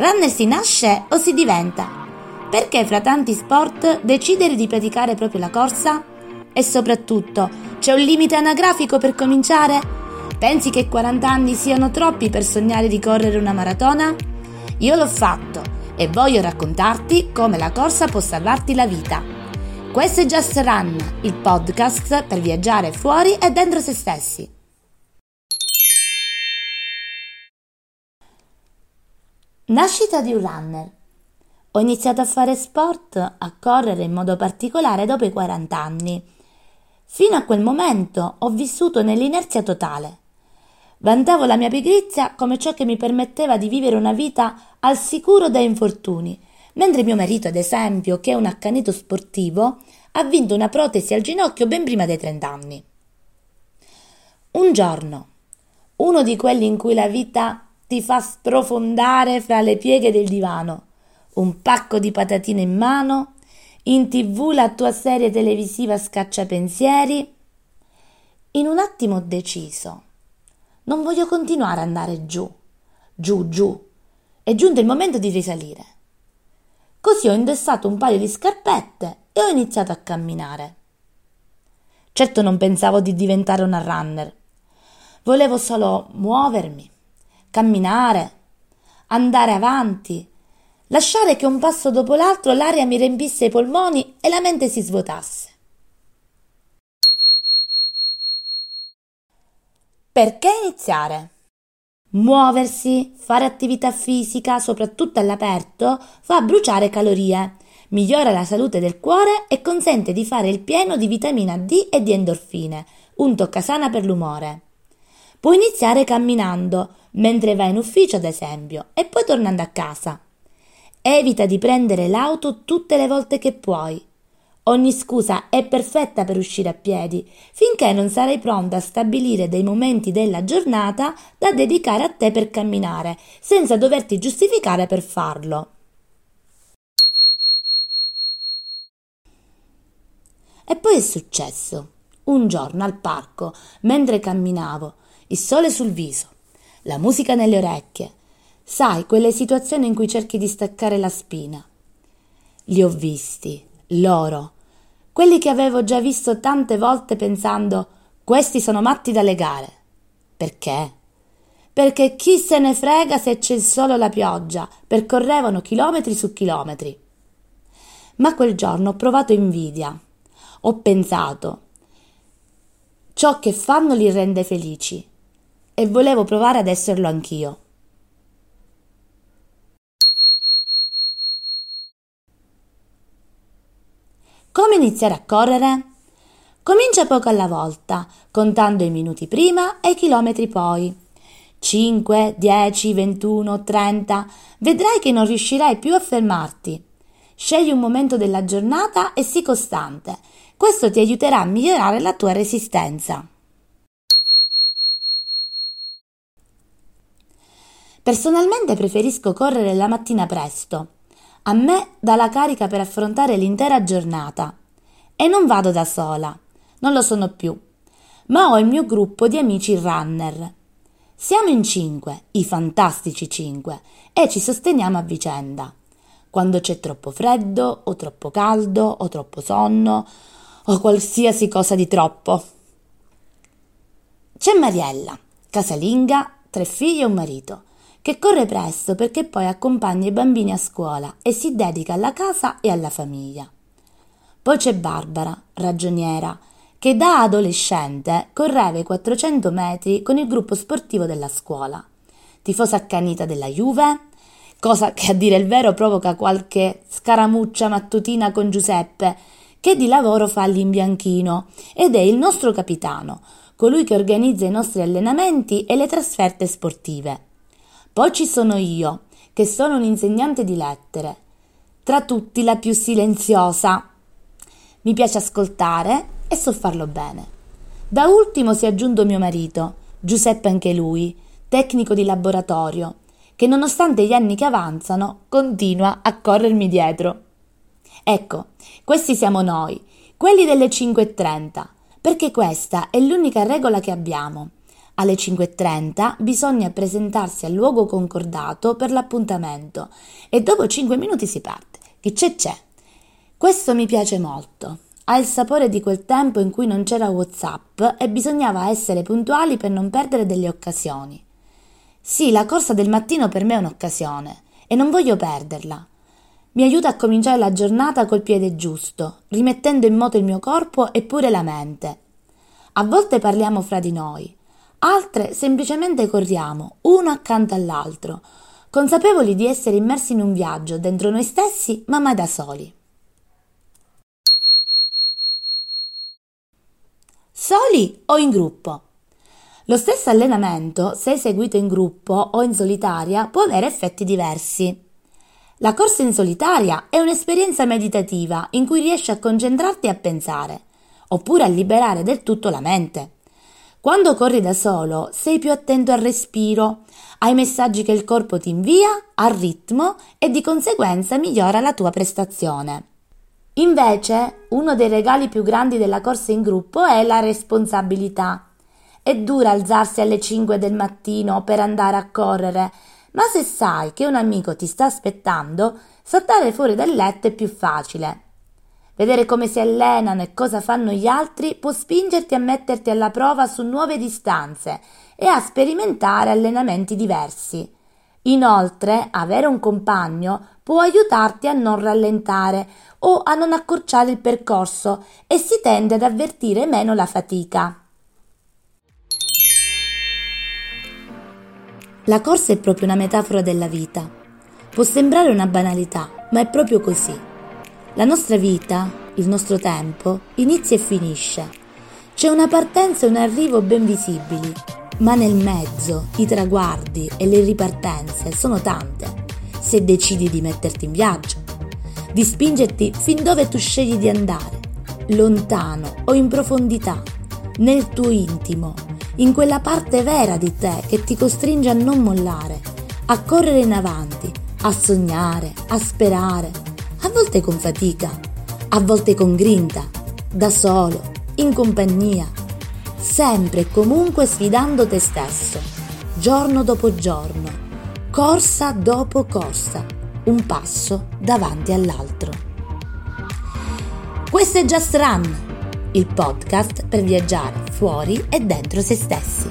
Runner si nasce o si diventa? Perché fra tanti sport decidere di praticare proprio la corsa? E soprattutto, c'è un limite anagrafico per cominciare? Pensi che 40 anni siano troppi per sognare di correre una maratona? Io l'ho fatto e voglio raccontarti come la corsa può salvarti la vita. Questo è Just Run, il podcast per viaggiare fuori e dentro se stessi. Nascita di un runner. Ho iniziato a fare sport, a correre in modo particolare dopo i 40 anni. Fino a quel momento ho vissuto nell'inerzia totale. Vantavo la mia pigrizia come ciò che mi permetteva di vivere una vita al sicuro da infortuni, mentre mio marito, ad esempio, che è un accanito sportivo, ha vinto una protesi al ginocchio ben prima dei 30 anni. Un giorno, uno di quelli in cui la vita ti fa sprofondare fra le pieghe del divano, un pacco di patatine in mano, in tv la tua serie televisiva scacciapensieri. In un attimo ho deciso. Non voglio continuare ad andare giù, giù, giù. È giunto il momento di risalire. Così ho indossato un paio di scarpette e ho iniziato a camminare. Certo non pensavo di diventare una runner. Volevo solo muovermi, camminare, andare avanti, lasciare che un passo dopo l'altro l'aria mi riempisse i polmoni e la mente si svuotasse. Perché iniziare? Muoversi, fare attività fisica, soprattutto all'aperto, fa bruciare calorie, migliora la salute del cuore e consente di fare il pieno di vitamina D e di endorfine, un toccasana per l'umore. Puoi iniziare camminando, mentre vai in ufficio ad esempio, e poi tornando a casa. Evita di prendere l'auto tutte le volte che puoi. Ogni scusa è perfetta per uscire a piedi, finché non sarai pronta a stabilire dei momenti della giornata da dedicare a te per camminare, senza doverti giustificare per farlo. E poi è successo. Un giorno al parco, mentre camminavo, il sole sul viso, la musica nelle orecchie. Sai, quelle situazioni in cui cerchi di staccare la spina. Li ho visti, loro, quelli che avevo già visto tante volte pensando questi sono matti da legare. Perché? Perché chi se ne frega se c'è solo la pioggia, percorrevano chilometri su chilometri. Ma quel giorno ho provato invidia. Ho pensato, ciò che fanno li rende felici e volevo provare ad esserlo anch'io. Come iniziare a correre? Comincia poco alla volta, contando i minuti prima e i chilometri poi. 5, 10, 21, 30. Vedrai che non riuscirai più a fermarti. Scegli un momento della giornata e sii costante. Questo ti aiuterà a migliorare la tua resistenza. Personalmente preferisco correre la mattina presto. A me dà la carica per affrontare l'intera giornata. E non vado da sola, non lo sono più, ma ho il mio gruppo di amici runner. Siamo in cinque, i fantastici cinque, e ci sosteniamo a vicenda. Quando c'è troppo freddo, o troppo caldo, o troppo sonno, o qualsiasi cosa di troppo. C'è Mariella, casalinga, tre figli e un marito che corre presto perché poi accompagna i bambini a scuola e si dedica alla casa e alla famiglia. Poi c'è Barbara, ragioniera, che da adolescente correva i 400 metri con il gruppo sportivo della scuola. Tifosa accanita della Juve, cosa che a dire il vero provoca qualche scaramuccia mattutina con Giuseppe, che di lavoro fa l'imbianchino ed è il nostro capitano, colui che organizza i nostri allenamenti e le trasferte sportive. Poi ci sono io, che sono un insegnante di lettere. Tra tutti la più silenziosa. Mi piace ascoltare e so farlo bene. Da ultimo si è aggiunto mio marito, Giuseppe anche lui, tecnico di laboratorio, che nonostante gli anni che avanzano continua a corrermi dietro. Ecco, questi siamo noi, quelli delle 5.30, perché questa è l'unica regola che abbiamo Alle 5.30 bisogna presentarsi al luogo concordato per l'appuntamento e dopo 5 minuti si parte. Chi c'è c'è. Questo mi piace molto. Ha il sapore di quel tempo in cui non c'era WhatsApp e bisognava essere puntuali per non perdere delle occasioni. Sì, la corsa del mattino per me è un'occasione e non voglio perderla. Mi aiuta a cominciare la giornata col piede giusto, rimettendo in moto il mio corpo e pure la mente. A volte parliamo fra di noi, altre semplicemente corriamo, uno accanto all'altro, consapevoli di essere immersi in un viaggio dentro noi stessi, ma mai da soli. Soli o in gruppo? Lo stesso allenamento, se eseguito in gruppo o in solitaria, può avere effetti diversi. La corsa in solitaria è un'esperienza meditativa in cui riesci a concentrarti e a pensare, oppure a liberare del tutto la mente. Quando corri da solo sei più attento al respiro, ai messaggi che il corpo ti invia, al ritmo e di conseguenza migliora la tua prestazione. Invece, uno dei regali più grandi della corsa in gruppo è la responsabilità. È dura alzarsi alle 5 del mattino per andare a correre, ma se sai che un amico ti sta aspettando, saltare fuori dal letto è più facile. Vedere come si allenano e cosa fanno gli altri può spingerti a metterti alla prova su nuove distanze e a sperimentare allenamenti diversi. Inoltre, avere un compagno può aiutarti a non rallentare o a non accorciare il percorso e si tende ad avvertire meno la fatica. La corsa è proprio una metafora della vita. Può sembrare una banalità, ma è proprio così. La nostra vita, il nostro tempo, inizia e finisce. C'è una partenza e un arrivo ben visibili, ma nel mezzo i traguardi e le ripartenze sono tante. Se decidi di metterti in viaggio, di spingerti fin dove tu scegli di andare, lontano o in profondità, nel tuo intimo, in quella parte vera di te che ti costringe a non mollare, a correre in avanti, a sognare, a sperare, a volte con fatica, a volte con grinta, da solo, in compagnia, sempre e comunque sfidando te stesso, giorno dopo giorno, corsa dopo corsa, un passo davanti all'altro. Questo è Just Run, il podcast per viaggiare fuori e dentro se stessi.